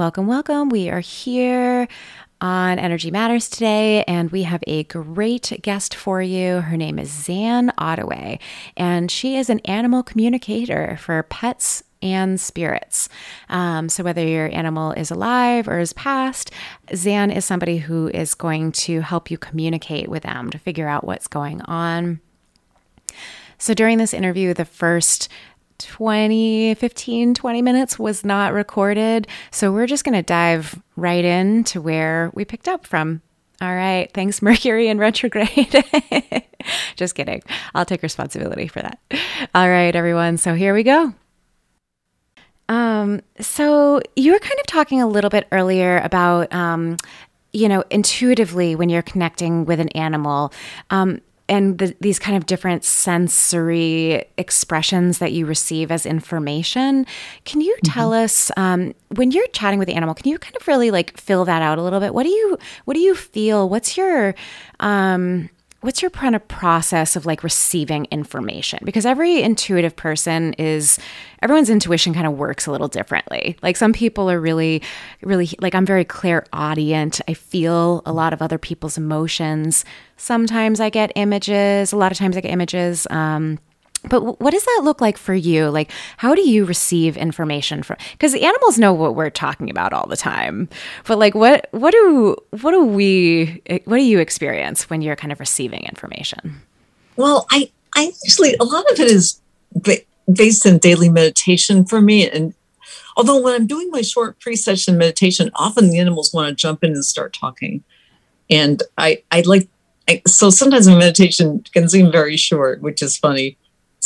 Welcome, welcome. We are here on Energy Matters today, and we have a great guest for you. Her name is Zan Ottaway, and she is an animal communicator for pets and spirits. Um, so, whether your animal is alive or is past, Zan is somebody who is going to help you communicate with them to figure out what's going on. So, during this interview, the first 20, 15, 20 minutes was not recorded. So we're just going to dive right in to where we picked up from. All right. Thanks, Mercury in retrograde. just kidding. I'll take responsibility for that. All right, everyone. So here we go. Um, so you were kind of talking a little bit earlier about, um, you know, intuitively when you're connecting with an animal, um, and the, these kind of different sensory expressions that you receive as information. Can you mm-hmm. tell mm-hmm. us um, when you're chatting with the animal? Can you kind of really like fill that out a little bit? What do you what do you feel? What's your um, what's your kind of process of like receiving information? Because every intuitive person is everyone's intuition kind of works a little differently. Like some people are really really like i'm very clairaudient. I feel a lot of other people's emotions. Sometimes i get images a lot of times i get images um, but what does that look like for you? Like, how do you receive information from? Because the animals know what we're talking about all the time, but like, what what do what do we eh, what do you experience when you're kind of receiving information? Well, I I actually a lot of it is based in daily meditation for me, and although when I'm doing my short pre-session meditation, often the animals want to jump in and start talking, and I I like I, so sometimes my meditation can seem very short, which is funny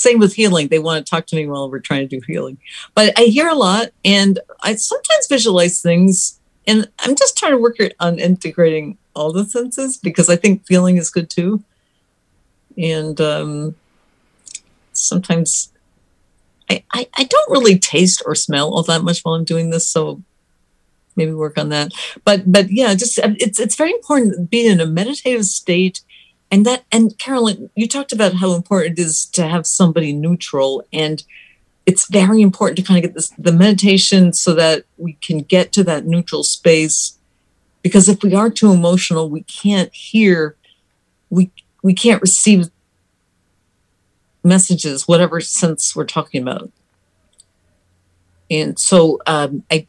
same with healing. They want to talk to me while we're trying to do healing. But I hear a lot and I sometimes visualize things. And I'm just trying to work on integrating all the senses because I think feeling is good too. And um, sometimes I, I, I don't really taste or smell all that much while I'm doing this. So maybe work on that. But but yeah, just it's it's very important to be in a meditative state and that and carolyn you talked about how important it is to have somebody neutral and it's very important to kind of get this the meditation so that we can get to that neutral space because if we are too emotional we can't hear we we can't receive messages whatever sense we're talking about. And so um, i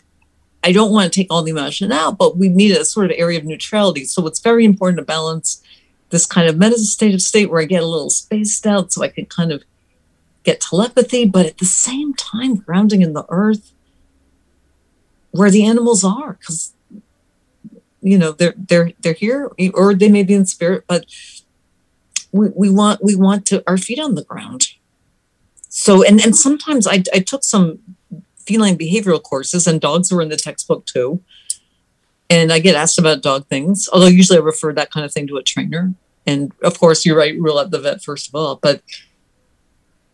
i don't want to take all the emotion out but we need a sort of area of neutrality. So it's very important to balance this kind of meditative state of state where I get a little spaced out so I can kind of get telepathy, but at the same time grounding in the earth where the animals are, because you know they're they're they're here or they may be in spirit, but we, we want we want to our feet on the ground. So and and sometimes I I took some feline behavioral courses and dogs were in the textbook too and I get asked about dog things, although usually I refer that kind of thing to a trainer. And of course, you're right, rule out the vet first of all. But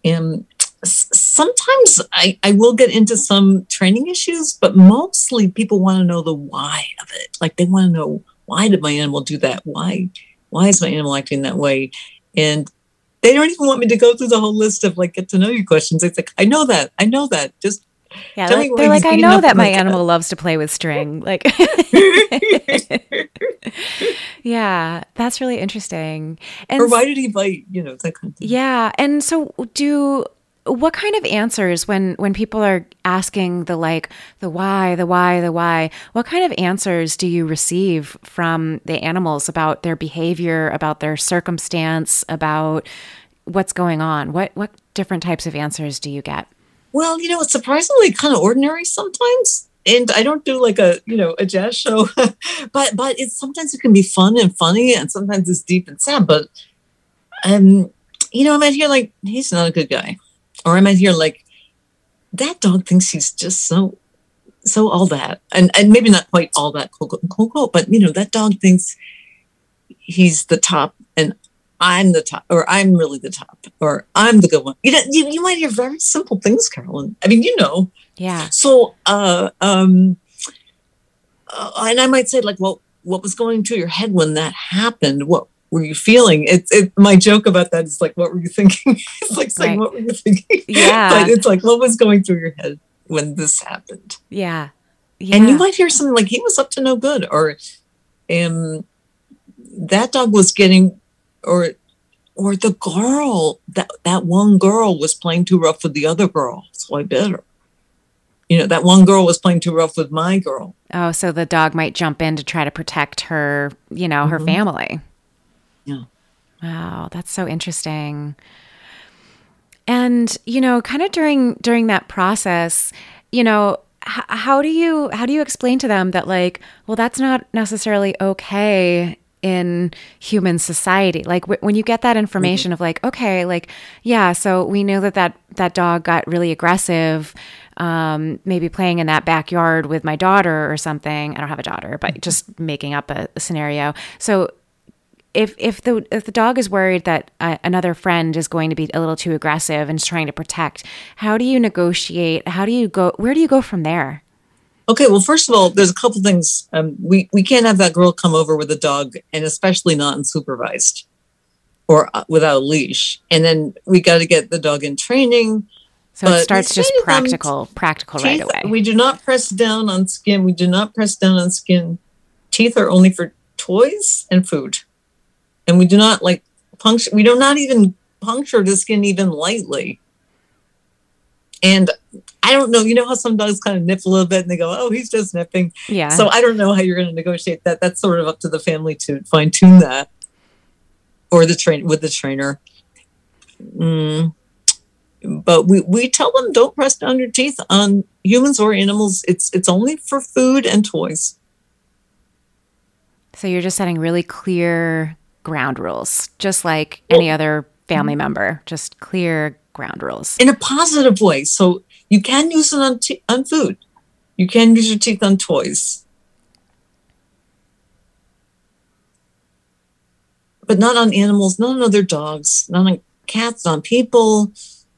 um, sometimes I, I will get into some training issues, but mostly people want to know the why of it. Like they want to know why did my animal do that? Why why is my animal acting that way? And they don't even want me to go through the whole list of like get to know you questions. It's like I know that, I know that. Just yeah, they're, they're like, I know that my animal loves to play with string. Like, yeah, that's really interesting. And or why did he bite? You know, that kind of thing. Yeah, and so do what kind of answers when when people are asking the like the why the why the why what kind of answers do you receive from the animals about their behavior about their circumstance about what's going on what what different types of answers do you get well, you know, it's surprisingly kind of ordinary sometimes. And I don't do like a, you know, a jazz show, but but it's sometimes it can be fun and funny, and sometimes it's deep and sad. But um, you know, I might hear like he's not a good guy, or I might hear like that dog thinks he's just so so all that, and and maybe not quite all that unquote, but you know that dog thinks he's the top, and I'm the top, or I'm really the top, or I'm the good one. You know, you, you might hear very simple things, Carolyn. I mean, you know. Yeah. So, uh, um, uh, and I might say, like, well, what was going through your head when that happened? What were you feeling? It's it, my joke about that is like, what were you thinking? it's like saying, right. what were you thinking? Yeah. but it's like, what was going through your head when this happened? Yeah. yeah. And you might hear something like, he was up to no good, or um, that dog was getting, or or the girl that that one girl was playing too rough with the other girl, so I bit her. You know, that one girl was playing too rough with my girl. Oh, so the dog might jump in to try to protect her, you know, her mm-hmm. family. Yeah. Wow, that's so interesting. And, you know, kind of during during that process, you know, how do you how do you explain to them that like, well, that's not necessarily okay in human society. Like w- when you get that information mm-hmm. of like okay like yeah so we know that that that dog got really aggressive um, maybe playing in that backyard with my daughter or something. I don't have a daughter but mm-hmm. just making up a, a scenario. So if if the if the dog is worried that uh, another friend is going to be a little too aggressive and is trying to protect how do you negotiate? How do you go where do you go from there Okay, well, first of all, there's a couple things. Um, we we can't have that girl come over with a dog, and especially not unsupervised or uh, without a leash. And then we got to get the dog in training. So it starts just practical, practical teeth, right away. We do not press down on skin. We do not press down on skin. Teeth are only for toys and food, and we do not like puncture. We do not even puncture the skin even lightly. And I don't know. You know how some dogs kind of nip a little bit and they go, oh, he's just nipping. Yeah. So I don't know how you're going to negotiate that. That's sort of up to the family to fine tune that or the train with the trainer. Mm. But we, we tell them don't press down your teeth on humans or animals. It's it's only for food and toys. So you're just setting really clear ground rules, just like well, any other family mm-hmm. member, just clear ground rules in a positive way. So you can use it on, t- on food. You can use your teeth on toys. But not on animals, not on other dogs, not on cats, on people.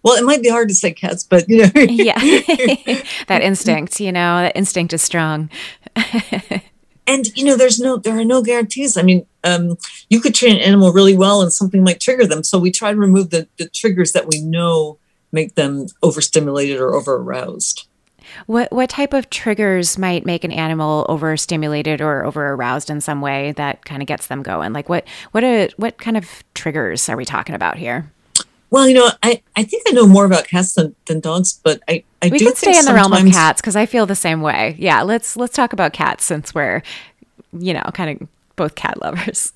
Well, it might be hard to say cats, but you know. yeah. that instinct, you know, that instinct is strong. and you know, there's no there are no guarantees. I mean, um, you could train an animal really well and something might trigger them. So we try to remove the, the triggers that we know make them overstimulated or over aroused. What what type of triggers might make an animal overstimulated or over aroused in some way that kind of gets them going? Like what what a, what kind of triggers are we talking about here? Well, you know, I, I think I know more about cats than, than dogs, but I, I we do can stay in the realm of cats because I feel the same way. Yeah, let's let's talk about cats since we're, you know, kind of both cat lovers.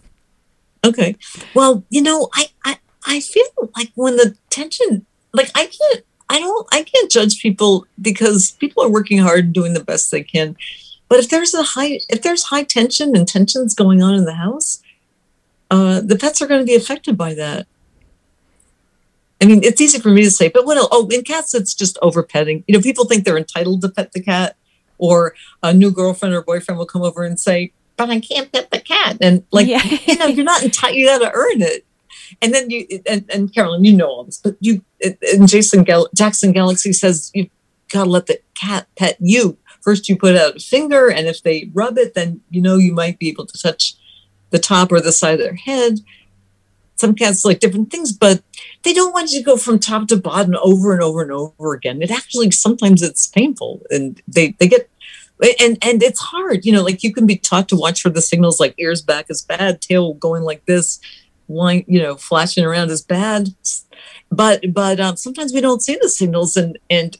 Okay. Well, you know, I, I I feel like when the tension like I can't I don't I can't judge people because people are working hard and doing the best they can. But if there's a high if there's high tension and tensions going on in the house, uh, the pets are going to be affected by that. I mean, it's easy for me to say, but what else? Oh, in cats, it's just over petting. You know, people think they're entitled to pet the cat, or a new girlfriend or boyfriend will come over and say, but I can't pet the cat. And like, yeah. you know, you're not entitled, you got to earn it. And then you and, and Carolyn, you know all this, but you and Jason Gal- Jackson Galaxy says you gotta let the cat pet you. First, you put out a finger, and if they rub it, then you know you might be able to touch the top or the side of their head. Some cats like different things, but they don't want you to go from top to bottom over and over and over again. It actually sometimes it's painful, and they they get and and it's hard you know like you can be taught to watch for the signals like ears back is bad tail going like this one, you know, flashing around is bad. But but um, sometimes we don't see the signals, and and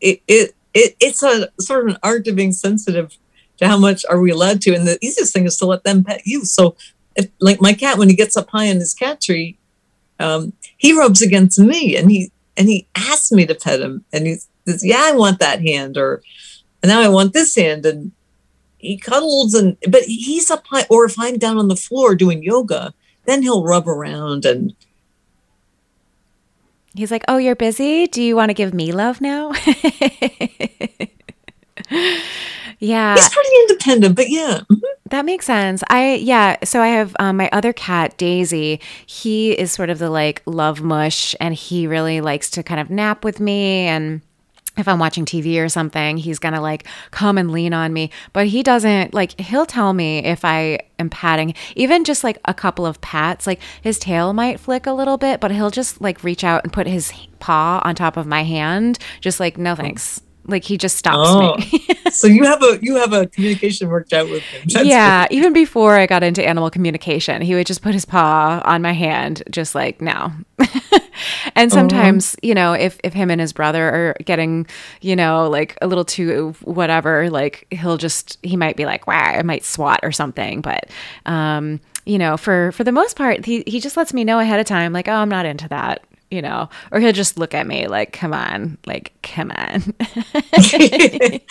it, it it it's a sort of an art of being sensitive to how much are we allowed to. And the easiest thing is to let them pet you. So, if, like my cat, when he gets up high in his cat tree, um, he rubs against me, and he and he asks me to pet him, and he says, "Yeah, I want that hand," or now I want this hand," and he cuddles and but he's up high or if i'm down on the floor doing yoga then he'll rub around and he's like oh you're busy do you want to give me love now yeah. He's pretty independent, but yeah. Mhm. That makes sense. I yeah. So I have um, my other cat, Daisy. He is sort of the like love mush, and he really likes to kind of nap with me and. If I'm watching TV or something, he's gonna like come and lean on me. But he doesn't like, he'll tell me if I am patting, even just like a couple of pats, like his tail might flick a little bit, but he'll just like reach out and put his paw on top of my hand, just like, no thanks. Like he just stops Oh. me. So you have a you have a communication worked out with him. That's yeah, even before I got into animal communication, he would just put his paw on my hand, just like no. and sometimes, you know, if if him and his brother are getting, you know, like a little too whatever, like he'll just he might be like, "Wow," I might swat or something. But, um, you know, for for the most part, he he just lets me know ahead of time, like, "Oh, I'm not into that." You know, or he'll just look at me like, "Come on, like, come on." and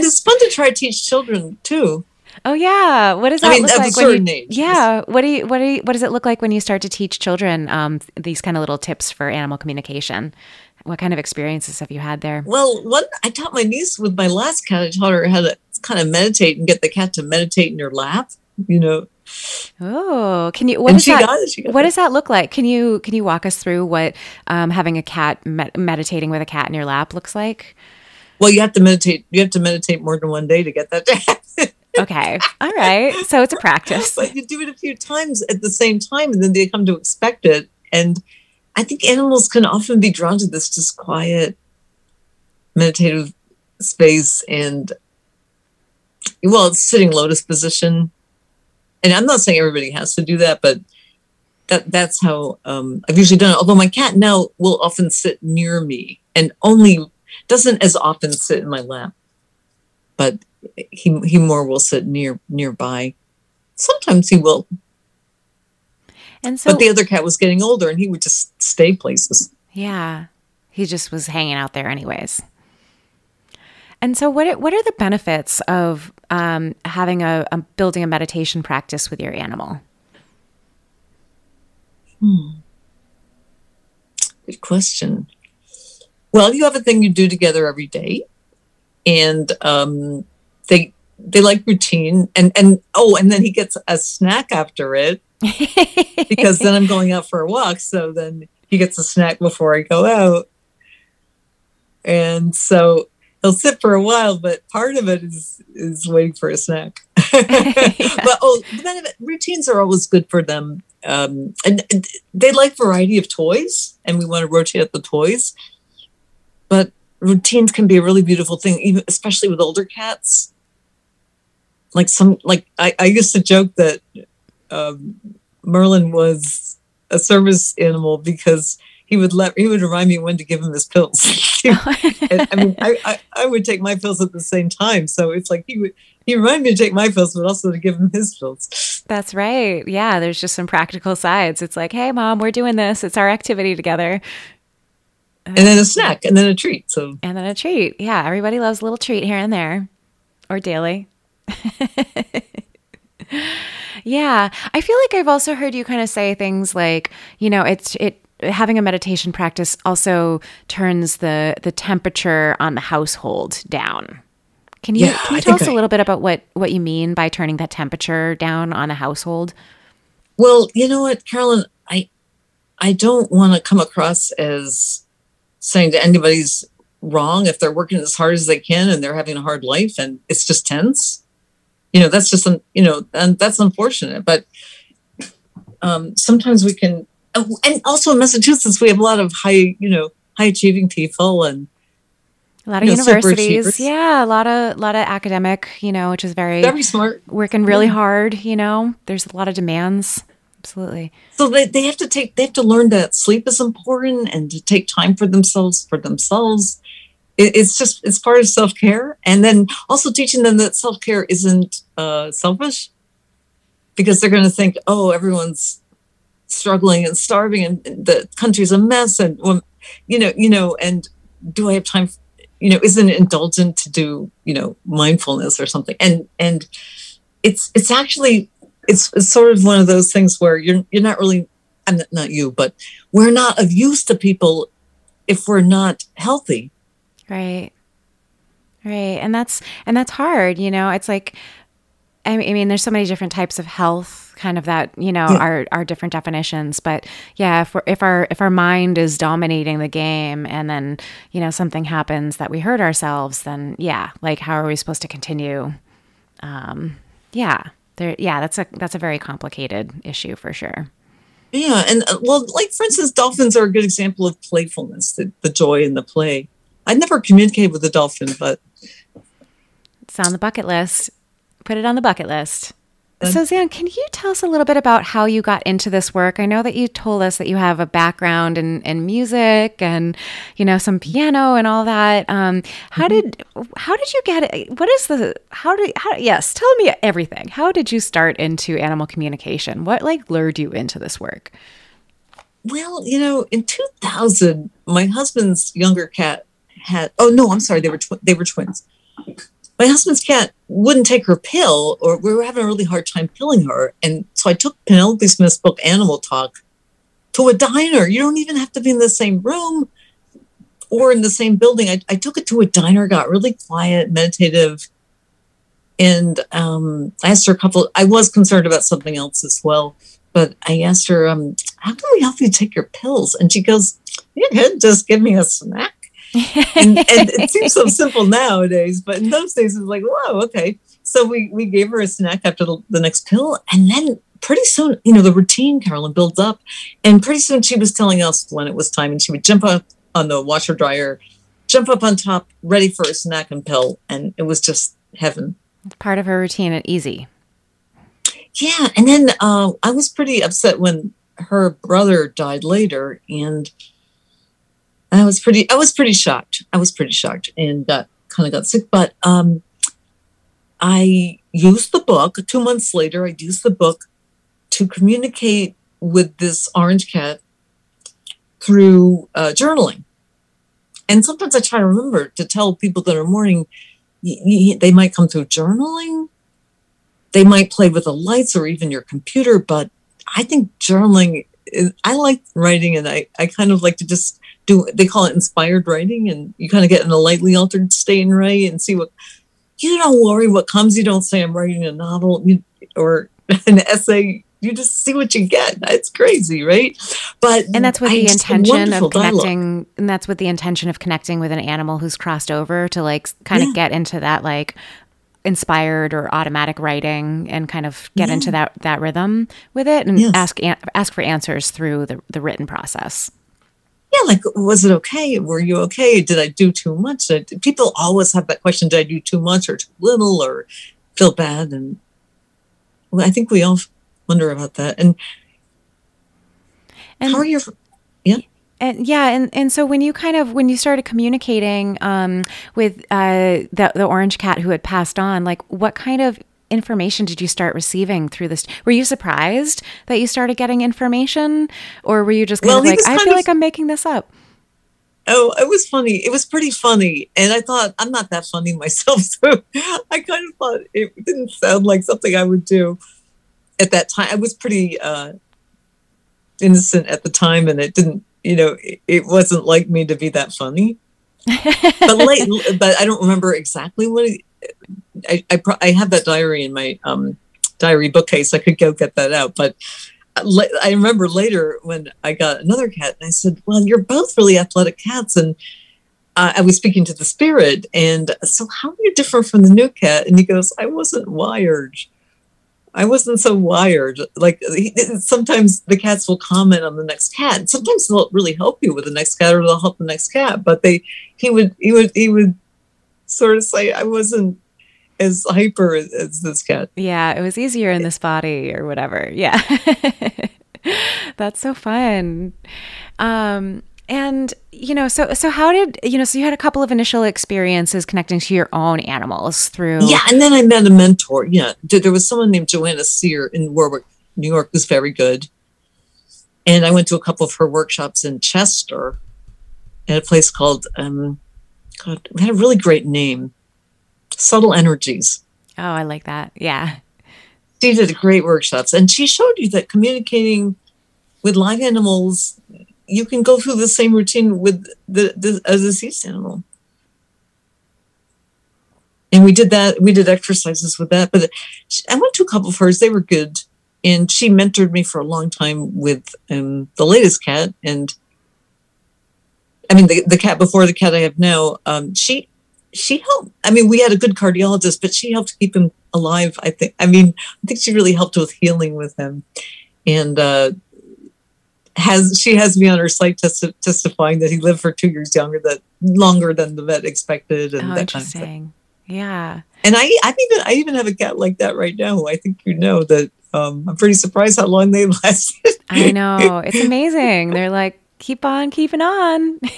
it's fun to try to teach children too. Oh yeah, what does I that mean, look like when you? age. Yeah, what do you what do you, what does it look like when you start to teach children um, these kind of little tips for animal communication? What kind of experiences have you had there? Well, one I taught my niece with my last cat. I taught her how to kind of meditate and get the cat to meditate in your lap. You know, Oh, can you? What does she that? got it. She got What does that look like? Can you can you walk us through what um, having a cat med- meditating with a cat in your lap looks like? Well, you have to meditate. You have to meditate more than one day to get that to happen. Okay, all right. So it's a practice. but you do it a few times at the same time, and then they come to expect it. And I think animals can often be drawn to this just quiet, meditative space, and well, it's sitting lotus position. And I'm not saying everybody has to do that, but that that's how um, I've usually done it. Although my cat now will often sit near me and only doesn't as often sit in my lap, but he he more will sit near nearby. Sometimes he will, And so but the other cat was getting older and he would just stay places. Yeah. He just was hanging out there anyways. And so what are, what are the benefits of um, having a, a building a meditation practice with your animal? Good question. Well, you have a thing you do together every day, and um, they they like routine, and and oh, and then he gets a snack after it because then I'm going out for a walk, so then he gets a snack before I go out, and so he'll sit for a while, but part of it is is waiting for a snack. But oh, the benefit routines are always good for them, um, and, and they like variety of toys, and we want to rotate the toys. But routines can be a really beautiful thing, even especially with older cats. Like some, like I, I used to joke that um, Merlin was a service animal because he would let he would remind me when to give him his pills. And, I mean, I, I, I would take my pills at the same time, so it's like he would he reminded me to take my pills, but also to give him his pills. That's right. Yeah, there's just some practical sides. It's like, hey, mom, we're doing this. It's our activity together. And then a snack, and then a treat. So And then a treat. Yeah, everybody loves a little treat here and there or daily. yeah, I feel like I've also heard you kind of say things like, you know, it's it having a meditation practice also turns the the temperature on the household down. Can you Yeah, can you tell us a I- little bit about what what you mean by turning that temperature down on a household? Well, you know what, Carolyn, I I don't want to come across as saying that anybody's wrong if they're working as hard as they can and they're having a hard life and it's just tense. You know, that's just you know, and that's unfortunate. But um, sometimes we can, and also in Massachusetts, we have a lot of high, you know, high achieving people, and A lot of You know, universities, yeah, a lot of lot of academic, you know, which is very very smart. working really hard, you know. There's a lot of demands. Absolutely. so they, they have to take they have to learn that sleep is important and to take time for themselves for themselves it, it's just it's part of self-care and then also teaching them that self-care isn't uh, selfish because they're going to think oh everyone's struggling and starving and the country's a mess and um, you know you know and do i have time you know isn't it indulgent to do you know mindfulness or something and and it's it's actually it's, it's sort of one of those things where you're you're not really I'm not you, but we're not of use to people if we're not healthy. Right. Right. And that's and that's hard, you know. It's like I mean, there's so many different types of health, kind of that you know yeah. are are different definitions. But yeah, if if our if our mind is dominating the game, and then you know something happens that we hurt ourselves, then yeah, like how are we supposed to continue? Um, yeah, there. Yeah, that's a that's a very complicated issue for sure. Yeah, and uh, well, like for instance, dolphins are a good example of playfulness, the, the joy in the play. I never communicated with a dolphin, but it's on the bucket list. Put it on the bucket list. So, Zan, can you tell us a little bit about how you got into this work? I know that you told us that you have a background in, in music and, you know, some piano and all that. Um, how mm-hmm. did how did you get it? What is the how did how? Yes, tell me everything. How did you start into animal communication? What like lured you into this work? Well, you know, in 2000, my husband's younger cat had. Oh no, I'm sorry, they were tw- they were twins my husband's cat wouldn't take her pill, or we were having a really hard time pilling her. And so I took Penelope Smith's book, Animal Talk, to a diner. You don't even have to be in the same room or in the same building. I, I took it to a diner, got really quiet, meditative. And um, I asked her a couple, I was concerned about something else as well. But I asked her, um, how can we help you take your pills? And she goes, you could just give me a snack and, and, it seems so simple nowadays, but in those days it was like, whoa, okay. So we we gave her a snack after the, the next pill, and then pretty soon, you know, the routine, Carolyn, builds up, and pretty soon she was telling us when it was time, and she would jump up on the washer dryer, jump up on top, ready for a snack and pill, and it was just heaven. It's part of her routine and easy. Yeah, and then uh, I was pretty upset when her brother died later, and I was pretty I was pretty shocked. I was pretty shocked and got kind of got sick. But um, I used the book. Two months later, I used the book to communicate with this orange cat through uh, journaling. And sometimes I try to remember to tell people that are mourning, they might come through journaling. They might play with the lights or even your computer, but I think journaling is, I like writing and I, I kind of like to just do they call it inspired writing and you kind of get in a lightly altered state and write and see what you don't worry what comes you don't say i'm writing a novel or an essay you just see what you get it's crazy right but and that's with the intention of connecting dialogue. and that's with the intention of connecting with an animal who's crossed over to like kind yeah. of get into that like inspired or automatic writing and kind of get yeah. into that that rhythm with it and yes. ask ask for answers through the, the written process yeah, like, was it okay? Were you okay? Did I do too much? People always have that question Did I do too much or too little or feel bad? And well, I think we all wonder about that. And, and how are your, yeah? And yeah, and, and so when you kind of when you started communicating um, with uh, the the orange cat who had passed on, like what kind of information did you start receiving through this? Were you surprised that you started getting information, or were you just kind well, of like, I feel of, like I'm making this up? Oh, it was funny. It was pretty funny, and I thought I'm not that funny myself, so I kind of thought it didn't sound like something I would do at that time. I was pretty uh, innocent at the time, and it didn't, you know, it, it wasn't like me to be that funny. but late, but I don't remember exactly what. It, I, I, I have that diary in my um, diary bookcase. I could go get that out. But I remember later when I got another cat, and I said, "Well, you're both really athletic cats," and uh, I was speaking to the spirit, and so how are you different from the new cat? And he goes, "I wasn't wired." I wasn't so wired. Like he, sometimes the cats will comment on the next cat. Sometimes they'll really help you with the next cat, or they'll help the next cat. But they, he would, he would, he would sort of say, I wasn't as hyper as this cat. Yeah, it was easier in this body or whatever. Yeah. That's so fun. Um, and you know, so so how did you know? So you had a couple of initial experiences connecting to your own animals through. Yeah, and then I met a mentor. Yeah, there was someone named Joanna Sear in Warwick, New York, who's very good. And I went to a couple of her workshops in Chester, at a place called um, God, we had a really great name subtle energies. Oh, I like that. Yeah. She did great workshops and she showed you that communicating with live animals, you can go through the same routine with the, the a deceased animal. and we did that. We did exercises with that. But I went to a couple of hers. They were good, and she mentored me for a long time with um, the latest cat. And I mean, the, the cat before the cat I have now. Um, she she helped. I mean, we had a good cardiologist, but she helped keep him alive. I think. I mean, I think she really helped with healing with him, and. uh has she has me on her site testi- testifying that he lived for two years younger that longer than the vet expected and oh, that. Kind of yeah. And I, I even, I even have a cat like that right now. I think you know that. Um, I'm pretty surprised how long they've lasted. I know it's amazing. They're like, keep on keeping on.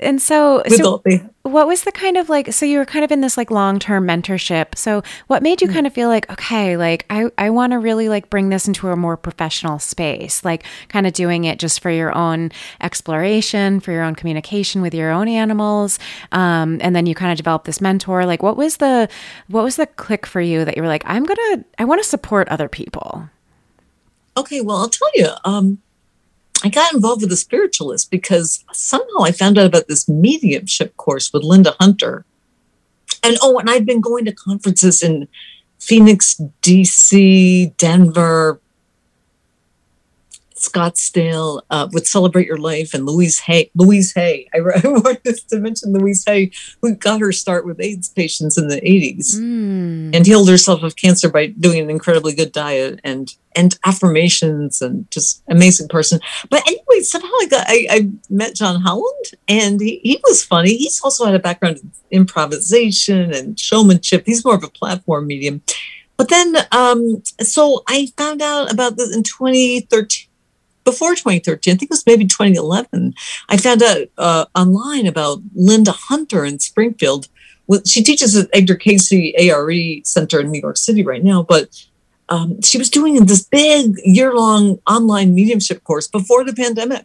and so, so what was the kind of like so you were kind of in this like long-term mentorship. So what made you mm-hmm. kind of feel like okay like i i want to really like bring this into a more professional space like kind of doing it just for your own exploration for your own communication with your own animals um, and then you kind of develop this mentor. Like what was the what was the click for you that you were like i'm gonna i want to support other people? Okay well i'll tell you um I got involved with a spiritualist because somehow I found out about this mediumship course with Linda Hunter. And oh, and I'd been going to conferences in Phoenix, DC, Denver, Scottsdale uh, with Celebrate Your Life and Louise Hay. Louise Hay. I, I wanted to mention Louise Hay, who got her start with AIDS patients in the 80s mm. and healed herself of cancer by doing an incredibly good diet and and affirmations and just amazing person. But anyway, somehow I got I, I met John Holland and he, he was funny. He's also had a background in improvisation and showmanship. He's more of a platform medium. But then, um, so I found out about this in 2013 before 2013, I think it was maybe 2011, I found out uh, online about Linda Hunter in Springfield. She teaches at Edgar Cayce ARE Center in New York City right now, but um, she was doing this big year long online mediumship course before the pandemic.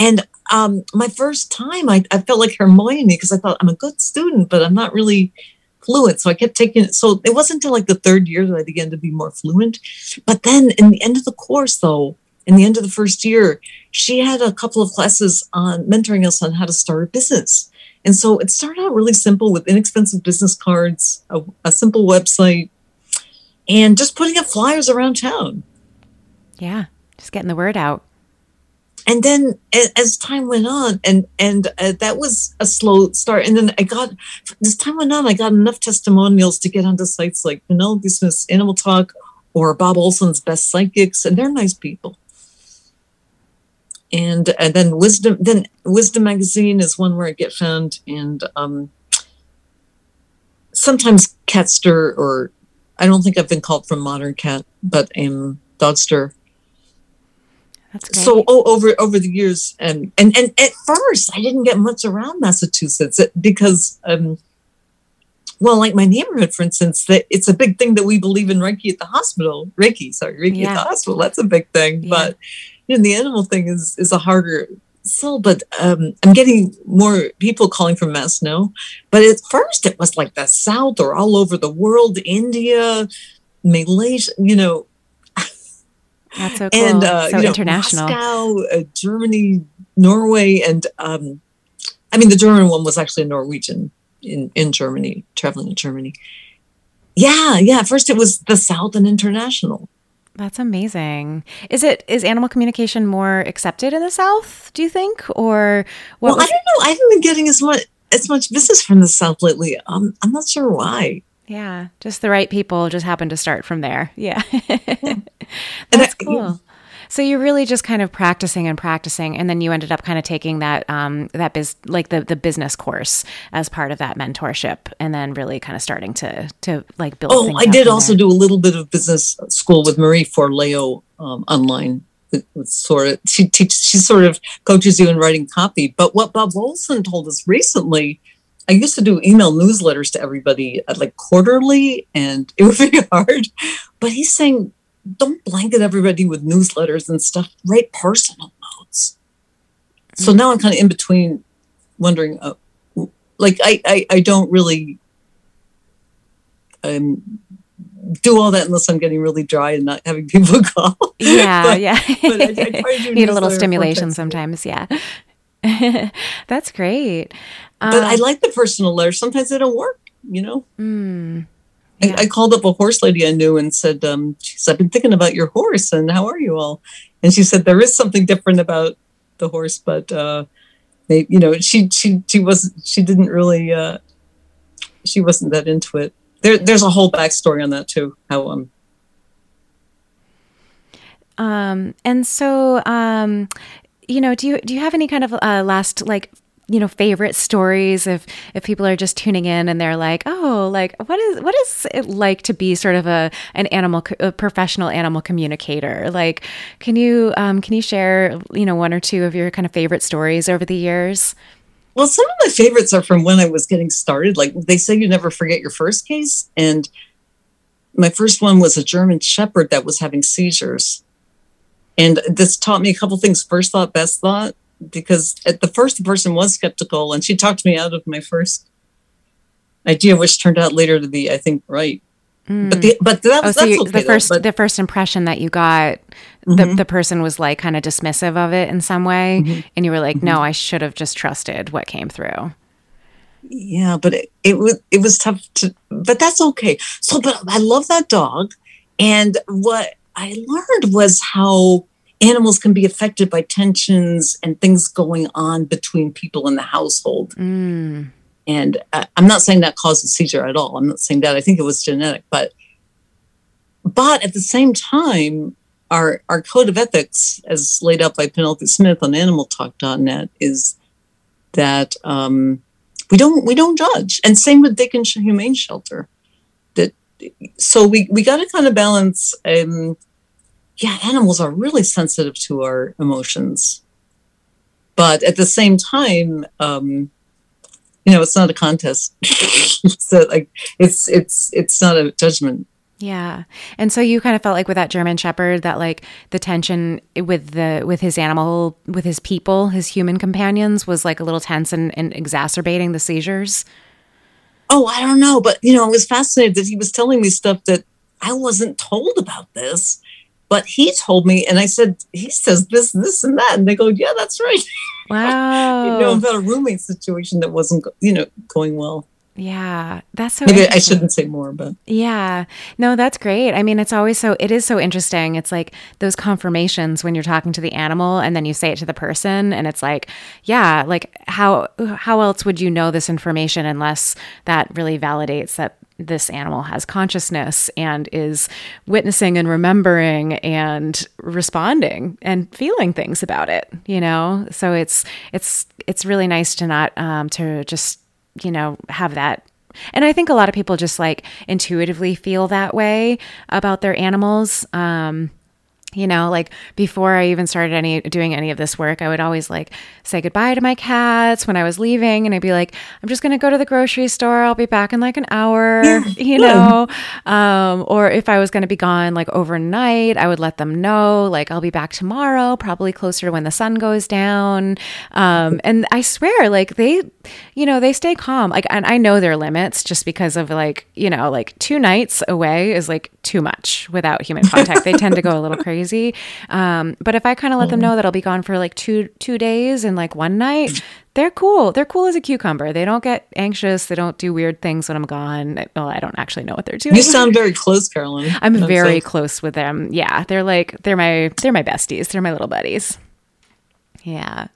And um, my first time, I, I felt like Hermione because I thought I'm a good student, but I'm not really fluent. So I kept taking it. So it wasn't until like the third year that I began to be more fluent. But then in the end of the course, though, in the end of the first year, she had a couple of classes on mentoring us on how to start a business. And so it started out really simple with inexpensive business cards, a, a simple website, and just putting up flyers around town. Yeah, just getting the word out. And then as time went on, and and uh, that was a slow start. And then I got, as time went on, I got enough testimonials to get onto sites like Penelope Smith's Animal Talk or Bob Olson's Best Psychics, and they're nice people and and then wisdom then wisdom magazine is one where i get found and um sometimes catster or i don't think i've been called from modern cat but um dogster so oh, over over the years and and and at first i didn't get much around massachusetts because um well, like my neighborhood, for instance, that it's a big thing that we believe in Reiki at the hospital. Reiki, sorry, Reiki yeah. at the hospital. That's a big thing. Yeah. But you know, the animal thing is is a harder sell, but um, I'm getting more people calling from Mass now. But at first, it was like the South or all over the world, India, Malaysia, you know. That's so cool. And uh, so you know, international. Moscow, uh, Germany, Norway, and um, I mean the German one was actually a Norwegian in in Germany, traveling to Germany. Yeah, yeah. First, it was the South and international. That's amazing. Is it is animal communication more accepted in the South? Do you think, or well, was- I don't know. I haven't been getting as much as much business from the South lately. Um, I'm not sure why. Yeah, just the right people just happen to start from there. Yeah, that's cool. So you're really just kind of practicing and practicing, and then you ended up kind of taking that um, that biz like the the business course as part of that mentorship, and then really kind of starting to to like build. Oh, I did also there. do a little bit of business school with Marie Forleo um, online. With, sort of she teaches she sort of coaches you in writing copy. But what Bob Olson told us recently. I used to do email newsletters to everybody at like quarterly, and it would be hard. But he's saying don't blanket everybody with newsletters and stuff. Write personal notes. Mm-hmm. So mm. now I'm kind of in between, wondering, uh, like I, I I don't really um do all that unless I'm getting really dry and not having people call. Yeah, but, yeah. but I, I Need a little stimulation sometimes. Yeah. That's great. Um, but I um, like the personal letters. Sometimes they don't work, you know? Mm, yeah. I, I, called up a horse lady I knew and said, um, said, I've been thinking about your horse and how are you all? And she said, there is something different about the horse, but, uh, they, you know, she, she, she was, she didn't really, uh, she wasn't that into it. There, there's a whole backstory on that too. How, um, um, and so, um, you know, do you do you have any kind of uh, last like you know favorite stories if if people are just tuning in and they're like oh like what is what is it like to be sort of a an animal a professional animal communicator? Like can you um, can you share you know one or two of your kind of favorite stories over the years? Well some of my favorites are from when i was getting started. Like they say you never forget your first case and my first one was a german shepherd that was having seizures. And this taught me a couple things first thought best thought because at the first the person was skeptical and she talked me out of my first idea which turned out later to be i think right mm. but the but that, oh, so okay the first though, the first impression that you got mm-hmm. the, the person was like kind of dismissive of it in some way mm-hmm. and you were like mm-hmm. no i should have just trusted what came through yeah but it, it was it was tough to but that's okay so but i love that dog and what i learned was how animals can be affected by tensions and things going on between people in the household. Mm. And uh, I'm not saying that causes seizure at all. I'm not saying that. I think it was genetic, but but at the same time, our our code of ethics, as laid out by Penelope Smith on AnimalTalk.net, is that um, we don't we don't judge, and same with Dakin's Humane Shelter. That so we we got to kind of balance. Um, yeah, animals are really sensitive to our emotions. But at the same time, um, you know, it's not a contest. so like it's it's it's not a judgment. Yeah. And so you kind of felt like with that German shepherd that like the tension with the with his animal with his people, his human companions was like a little tense and, and exacerbating the seizures. Oh, I don't know, but you know, I was fascinated that he was telling me stuff that I wasn't told about this. But he told me, and I said, he says this, this, and that. And they go, yeah, that's right. Wow. you know, about a roommate situation that wasn't, you know, going well. Yeah, that's so. Maybe I shouldn't say more, but yeah, no, that's great. I mean, it's always so. It is so interesting. It's like those confirmations when you're talking to the animal, and then you say it to the person, and it's like, yeah, like how how else would you know this information unless that really validates that this animal has consciousness and is witnessing and remembering and responding and feeling things about it you know? So it's it's it's really nice to not um, to just you know have that. And i think a lot of people just like intuitively feel that way about their animals. Um, you know like before i even started any doing any of this work i would always like say goodbye to my cats when i was leaving and i'd be like i'm just going to go to the grocery store. I'll be back in like an hour you know? Um, or if i was going to be gone like overnight i would let them know like i'll be back tomorrow probably closer to when the sun goes down. Um, and i swear like they you know they stay calm. Like and i know their limits just because of like you know like two nights away is like too much without human contact. They tend to go a little crazy crazy. Um, but if I kind of let them know that I'll be gone for like two two days and like one night, they're cool. They're cool as a cucumber. They don't get anxious. They don't do weird things when I'm gone. Well, I don't actually know what they're doing. You sound very close, Carolyn. I'm very close with them. Yeah, they're like they're my they're my besties. They're my little buddies. Yeah.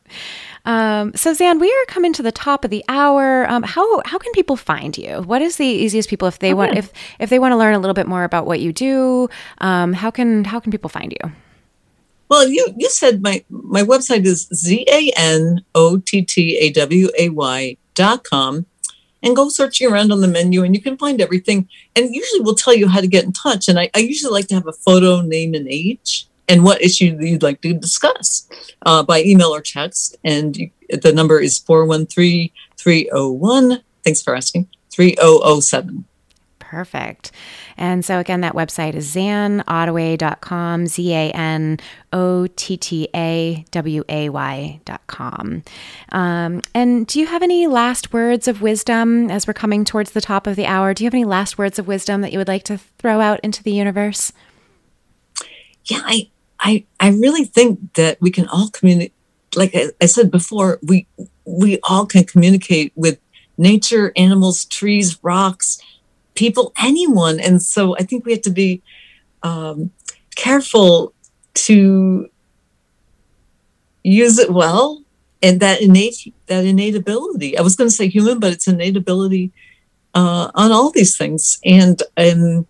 Um, so Zan, we are coming to the top of the hour. Um, how how can people find you? What is the easiest people if they okay. want if if they want to learn a little bit more about what you do? Um, how can how can people find you? Well, you you said my my website is z a n o t t a w a y dot com, and go searching around on the menu, and you can find everything. And usually, we'll tell you how to get in touch. And I, I usually like to have a photo, name, and age and what issue do you'd like to discuss uh, by email or text. And you, the number is 413 301. Thanks for asking. 3007. Perfect. And so, again, that website is zanottaway.com, Z A N O T T A W A Y.com. Um, and do you have any last words of wisdom as we're coming towards the top of the hour? Do you have any last words of wisdom that you would like to throw out into the universe? Yeah, I, I, I really think that we can all communicate like I, I said before, we we all can communicate with nature, animals, trees, rocks, people, anyone. And so I think we have to be um, careful to use it well and that innate that innate ability. I was going to say human, but it's innate ability uh, on all these things. And and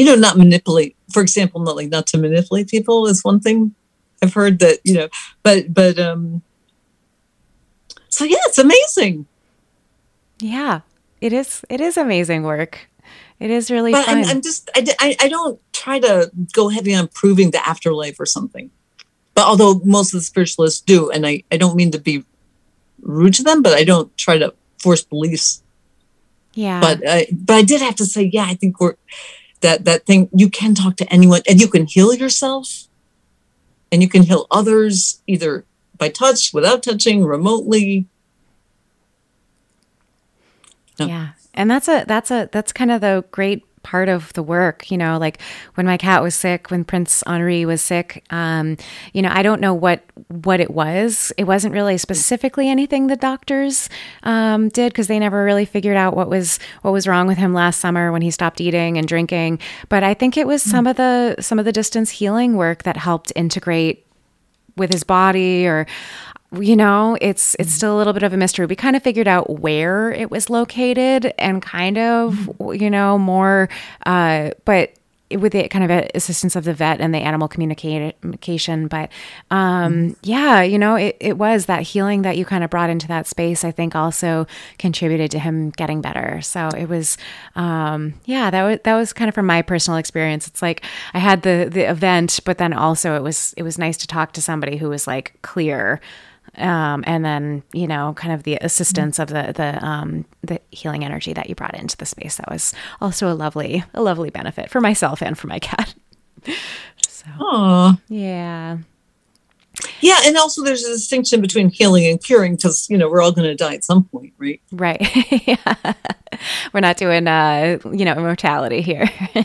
you know, not manipulate. For example, not like not to manipulate people is one thing I've heard that you know, but but um. So yeah, it's amazing. Yeah, it is. It is amazing work. It is really but fun. I'm, I'm just I, I, I don't try to go heavy on proving the afterlife or something. But although most of the spiritualists do, and I, I don't mean to be rude to them, but I don't try to force beliefs. Yeah. But I, but I did have to say, yeah, I think we're that that thing. You can talk to anyone, and you can heal yourself, and you can heal others either by touch, without touching, remotely. No. Yeah. And that's a that's a that's kind of the great part of the work you know like when my cat was sick when prince henri was sick um, you know i don't know what what it was. It wasn't really specifically anything the doctors um, did because they never really figured out what was what was wrong with him last summer when he stopped eating and drinking. But i think it was some of the some of the distance healing work that helped integrate with his body or you know it's it's still a little bit of a mystery. We kind of figured out where it was located and kind of you know more uh, but with the kind of assistance of the vet and the animal communication but um, yeah you know it, it was that healing that you kind of brought into that space i think also contributed to him getting better. So it was um, yeah that was that was kind of from my personal experience. It's like i had the the event but then also it was it was nice to talk to somebody who was like clear um, and then you know kind of the assistance of the the um, the healing energy that you brought into the space that was also a lovely a lovely benefit for myself and for my cat. So Aww. yeah. Yeah and also there's a distinction between healing and curing because you know we're all going to die at some point right? Right. Yeah. we're not doing uh you know immortality here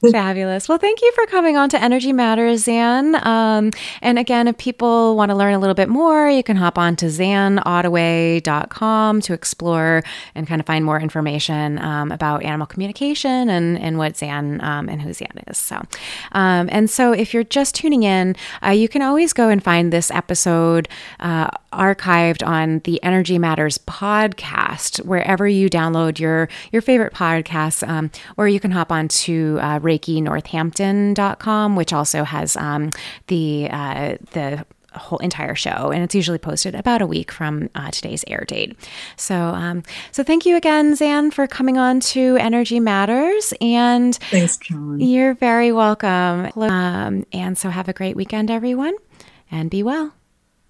Fabulous. Well, thank you for coming on to Energy Matters, Zan. Um, and again, if people want to learn a little bit more, you can hop on to zanottaway.com to explore and kind of find more information um, about animal communication and, and what Zan um, and who Zan is. So, um, and so if you're just tuning in, uh, you can always go and find this episode uh, archived on the Energy Matters podcast, wherever you download your, your favorite podcasts, um, or you can hop on to uh, ReikiNorthampton.com, which also has um, the uh, the whole entire show. And it's usually posted about a week from uh, today's air date. So um, so thank you again zan for coming on to energy matters. And thanks Carolyn. you're very welcome. Um, and so have a great weekend everyone. And be well